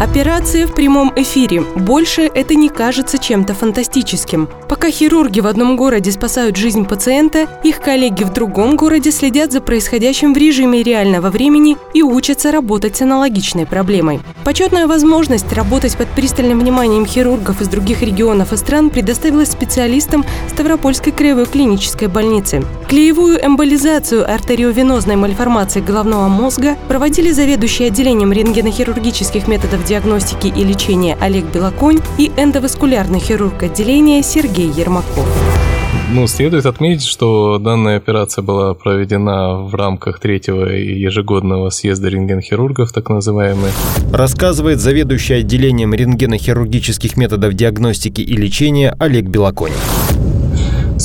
Операция в прямом эфире. Больше это не кажется чем-то фантастическим. Пока хирурги в одном городе спасают жизнь пациента, их коллеги в другом городе следят за происходящим в режиме реального времени и учатся работать с аналогичной проблемой. Почетная возможность работать под пристальным вниманием хирургов из других регионов и стран предоставилась специалистам Ставропольской краевой клинической больницы. Клеевую эмболизацию артериовенозной мальформации головного мозга проводили заведующие отделением рентгенохирургических методов диагностики и лечения Олег Белоконь и эндоваскулярный хирург отделения Сергей Ермаков. Ну, следует отметить, что данная операция была проведена в рамках третьего ежегодного съезда рентгенхирургов, так называемый. Рассказывает заведующий отделением рентгенохирургических методов диагностики и лечения Олег Белоконь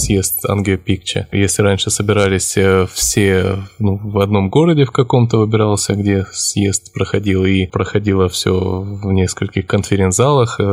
съезд Ангиопикча. Если раньше собирались э, все ну, в одном городе в каком-то выбирался, где съезд проходил, и проходило все в нескольких конференц-залах. Э,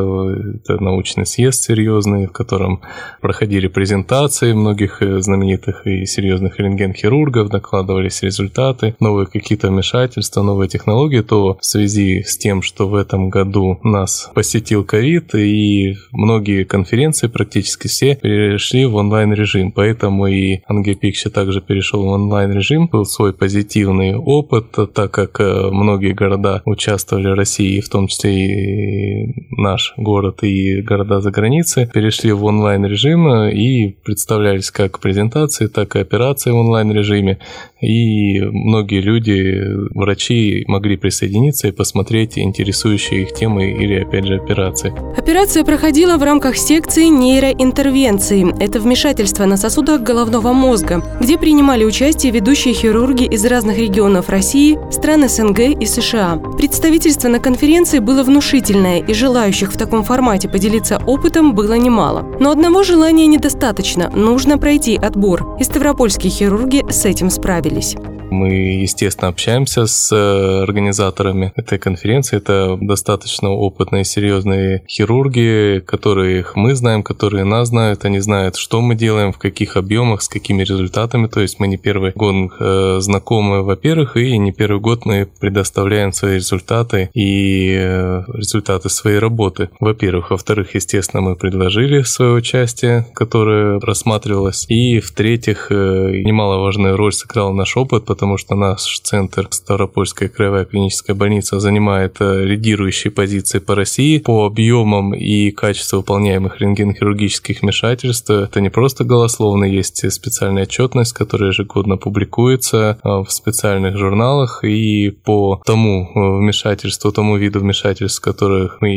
это научный съезд серьезный, в котором проходили презентации многих э, знаменитых и серьезных рентген-хирургов, докладывались результаты, новые какие-то вмешательства, новые технологии, то в связи с тем, что в этом году нас посетил ковид, и многие конференции, практически все, перешли в онлайн онлайн-режим, поэтому и Ангипикси также перешел в онлайн-режим. Был свой позитивный опыт, так как э, многие города участвовали в России, в том числе и наш город и города за границей, перешли в онлайн-режим э, и представлялись как презентации, так и операции в онлайн-режиме. И многие люди, врачи могли присоединиться и посмотреть интересующие их темы или, опять же, операции. Операция проходила в рамках секции нейроинтервенции. Это вмешательство на сосудах головного мозга, где принимали участие ведущие хирурги из разных регионов России, стран СНГ и США. Представительство на конференции было внушительное, и желающих в таком формате поделиться опытом было немало. Но одного желания недостаточно, нужно пройти отбор, и ставропольские хирурги с этим справились встретились. Мы, естественно, общаемся с э, организаторами этой конференции. Это достаточно опытные, серьезные хирурги, которых мы знаем, которые нас знают. Они знают, что мы делаем, в каких объемах, с какими результатами. То есть мы не первый год э, знакомы, во-первых, и не первый год мы предоставляем свои результаты и э, результаты своей работы. Во-первых. Во-вторых, естественно, мы предложили свое участие, которое рассматривалось. И в-третьих, немаловажную роль сыграл наш опыт, потому что наш центр Ставропольская краевая клиническая больница занимает э, лидирующие позиции по России по объемам и качеству выполняемых рентгенхирургических вмешательств. Это не просто голословно, есть специальная отчетность, которая ежегодно публикуется э, в специальных журналах, и по тому э, вмешательству, тому виду вмешательств, которых мы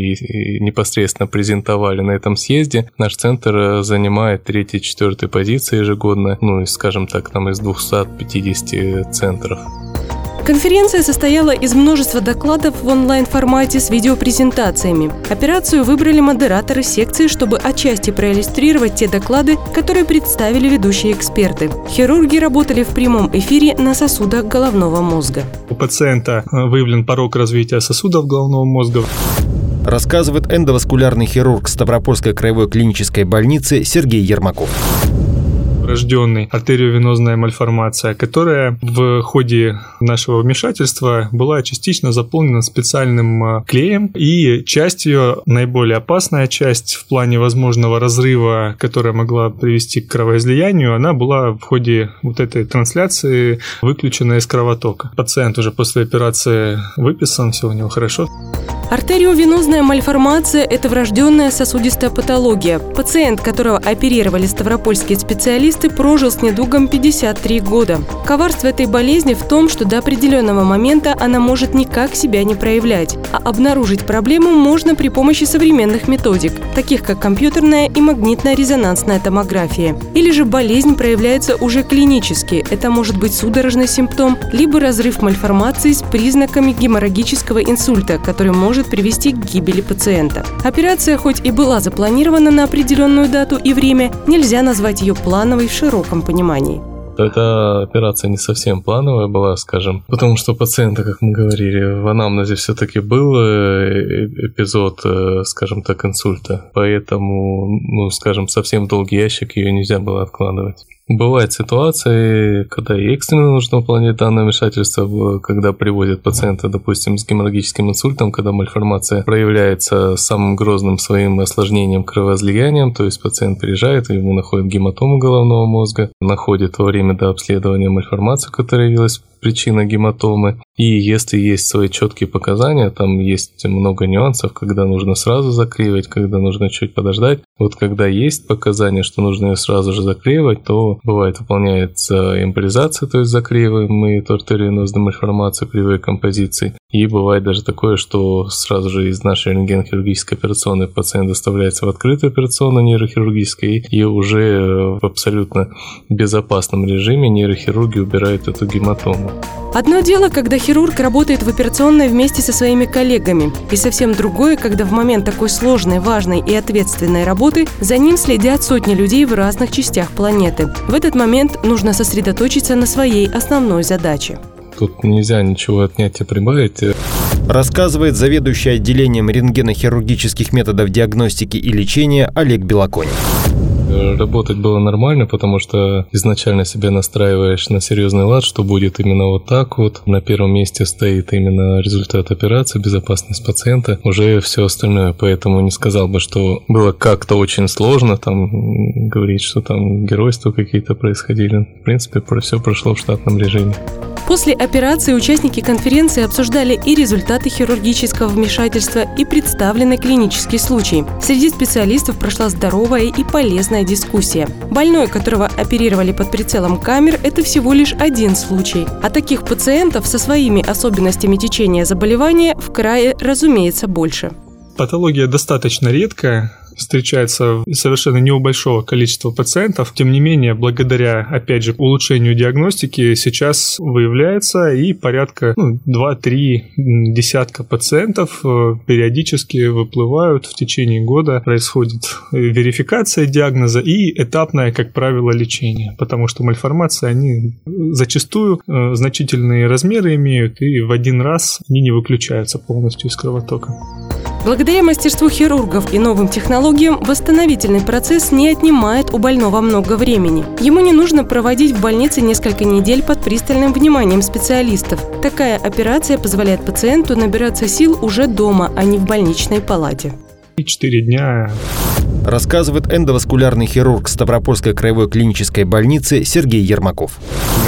непосредственно презентовали на этом съезде, наш центр занимает третьей, четвертой позиции ежегодно, ну, и, скажем так, там из 250 центров. Конференция состояла из множества докладов в онлайн-формате с видеопрезентациями. Операцию выбрали модераторы секции, чтобы отчасти проиллюстрировать те доклады, которые представили ведущие эксперты. Хирурги работали в прямом эфире на сосудах головного мозга. У пациента э, выявлен порог развития сосудов головного мозга рассказывает эндоваскулярный хирург Ставропольской краевой клинической больницы Сергей Ермаков врожденной артериовенозная мальформация, которая в ходе нашего вмешательства была частично заполнена специальным а, клеем, и часть ее, наиболее опасная часть в плане возможного разрыва, которая могла привести к кровоизлиянию, она была в ходе вот этой трансляции выключена из кровотока. Пациент уже после операции выписан, все у него хорошо. Артериовенозная мальформация – это врожденная сосудистая патология. Пациент, которого оперировали ставропольские специалисты, прожил с недугом 53 года. Коварство этой болезни в том, что до определенного момента она может никак себя не проявлять, а обнаружить проблему можно при помощи современных методик, таких как компьютерная и магнитно-резонансная томография. Или же болезнь проявляется уже клинически. Это может быть судорожный симптом, либо разрыв мальформации с признаками геморрагического инсульта, который может привести к гибели пациента. Операция хоть и была запланирована на определенную дату и время, нельзя назвать ее плановой в широком понимании. Эта операция не совсем плановая была, скажем, потому что пациента, как мы говорили, в анамнезе все-таки был э, эпизод, э, скажем так, инсульта, поэтому, ну, скажем, совсем долгий ящик ее нельзя было откладывать. Бывают ситуации, когда и экстренно нужно выполнять данное вмешательство, когда приводят пациента, допустим, с геморрагическим инсультом, когда мальформация проявляется самым грозным своим осложнением кровоизлиянием, то есть пациент приезжает, ему находят гематому головного мозга, находит во время до обследования мальформацию, которая явилась причина гематомы. И если есть свои четкие показания, там есть много нюансов, когда нужно сразу заклеивать, когда нужно чуть подождать. Вот когда есть показания, что нужно ее сразу же заклеивать, то бывает выполняется эмболизация, то есть заклеиваем мы эту артериовенозную мальформацию кривой композиции. И бывает даже такое, что сразу же из нашей рентгенохирургической операционной пациент доставляется в открытую операционную нейрохирургическую и уже в абсолютно безопасном режиме нейрохирурги убирают эту гематому. Одно дело, когда хирург работает в операционной вместе со своими коллегами, и совсем другое, когда в момент такой сложной, важной и ответственной работы за ним следят сотни людей в разных частях планеты. В этот момент нужно сосредоточиться на своей основной задаче. Тут нельзя ничего отнять и прибавить. Рассказывает заведующий отделением рентгенохирургических методов диагностики и лечения Олег Белоконь. Работать было нормально, потому что изначально себя настраиваешь на серьезный лад, что будет именно вот так вот. На первом месте стоит именно результат операции, безопасность пациента, уже все остальное. Поэтому не сказал бы, что было как-то очень сложно там говорить, что там геройства какие-то происходили. В принципе, все прошло в штатном режиме. После операции участники конференции обсуждали и результаты хирургического вмешательства, и представленный клинический случай. Среди специалистов прошла здоровая и полезная дискуссия. Больной, которого оперировали под прицелом камер, это всего лишь один случай. А таких пациентов со своими особенностями течения заболевания в крае, разумеется, больше. Патология достаточно редкая, встречается совершенно не у большого количества пациентов. Тем не менее, благодаря, опять же, улучшению диагностики сейчас выявляется и порядка ну, 2-3 десятка пациентов э, периодически выплывают в течение года. Происходит верификация диагноза и этапное, как правило, лечение, потому что мальформации, они зачастую э, значительные размеры имеют и в один раз они не выключаются полностью из кровотока. Благодаря мастерству хирургов и новым технологиям восстановительный процесс не отнимает у больного много времени. Ему не нужно проводить в больнице несколько недель под пристальным вниманием специалистов. Такая операция позволяет пациенту набираться сил уже дома, а не в больничной палате. Четыре дня рассказывает эндоваскулярный хирург Ставропольской краевой клинической больницы Сергей Ермаков.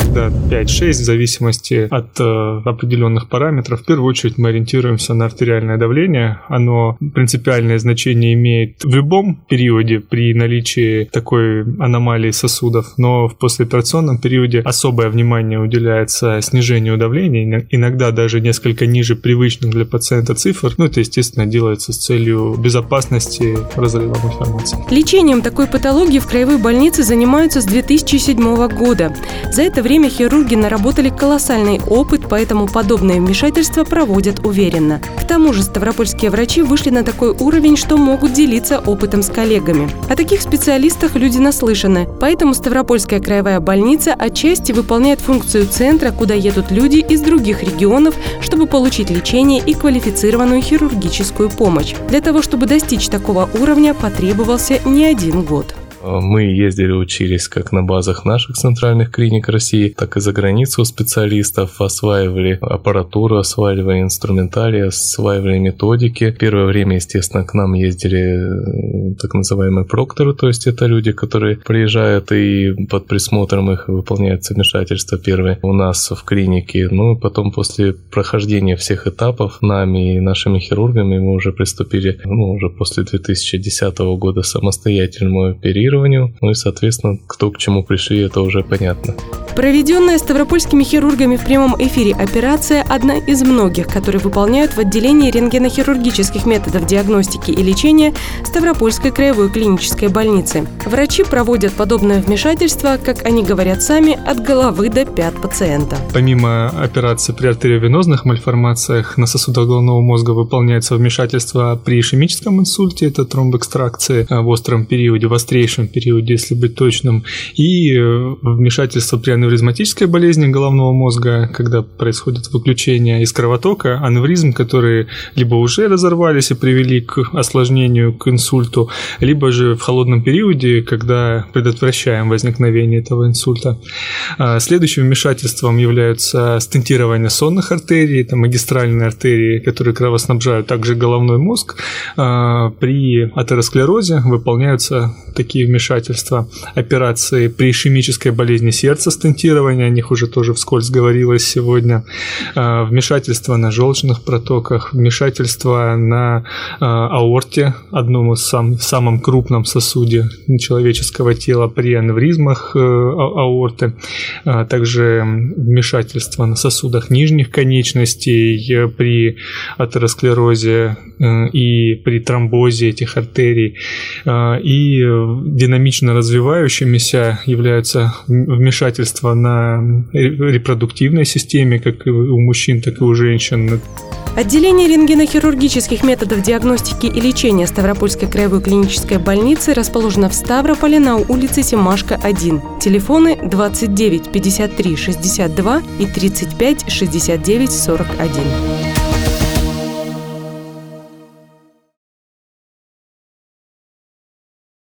Иногда 5-6 в зависимости от э, определенных параметров. В первую очередь мы ориентируемся на артериальное давление. Оно принципиальное значение имеет в любом периоде при наличии такой аномалии сосудов, но в послеоперационном периоде особое внимание уделяется снижению давления, иногда даже несколько ниже привычных для пациента цифр. Ну, это, естественно, делается с целью безопасности разрыва информации. Лечением такой патологии в краевой больнице занимаются с 2007 года. За это время хирурги наработали колоссальный опыт, поэтому подобные вмешательства проводят уверенно. К тому же ставропольские врачи вышли на такой уровень, что могут делиться опытом с коллегами. О таких специалистах люди наслышаны, поэтому Ставропольская краевая больница отчасти выполняет функцию центра, куда едут люди из других регионов, чтобы получить лечение и квалифицированную хирургическую помощь. Для того, чтобы достичь такого уровня, потребуется потребовался не один год. Мы ездили, учились как на базах наших центральных клиник России, так и за границу специалистов, осваивали аппаратуру, осваивали инструментарий, осваивали методики. Первое время, естественно, к нам ездили э, так называемые прокторы, то есть это люди, которые приезжают и под присмотром их выполняют вмешательство первое у нас в клинике. Ну и потом после прохождения всех этапов нами и нашими хирургами мы уже приступили, ну уже после 2010 года самостоятельному оперированию тестированию, ну и, соответственно, кто к чему пришли, это уже понятно. Проведенная ставропольскими хирургами в прямом эфире операция – одна из многих, которые выполняют в отделении рентгенохирургических методов диагностики и лечения Ставропольской краевой клинической больницы. Врачи проводят подобное вмешательство, как они говорят сами, от головы до пят пациента. Помимо операции при артериовенозных мальформациях на сосудах головного мозга выполняется вмешательство при ишемическом инсульте, это тромбэкстракции в остром периоде, в острейшем периоде, если быть точным, и э, вмешательство при аневризматической болезни головного мозга, когда происходит выключение из кровотока, аневризм, которые либо уже разорвались и привели к осложнению, к инсульту, либо же в холодном периоде, когда предотвращаем возникновение этого инсульта. А, следующим вмешательством являются стентирование сонных артерий, это магистральные артерии, которые кровоснабжают также головной мозг. А, при атеросклерозе выполняются такие вмешательства. Операции при ишемической болезни сердца, стентирование, о них уже тоже вскользь говорилось сегодня. А, вмешательство на желчных протоках, вмешательство на аорте, одном из сам, самом крупном сосуде человеческого тела при аневризмах э, а, аорты, а также вмешательство на сосудах нижних конечностей э, при атеросклерозе э, и при тромбозе этих артерий. И динамично развивающимися являются вмешательства на репродуктивной системе, как и у мужчин, так и у женщин. Отделение рентгенохирургических методов диагностики и лечения Ставропольской краевой клинической больницы расположено в Ставрополе на улице Семашка, 1. Телефоны 29 53 62 и 35 69 41.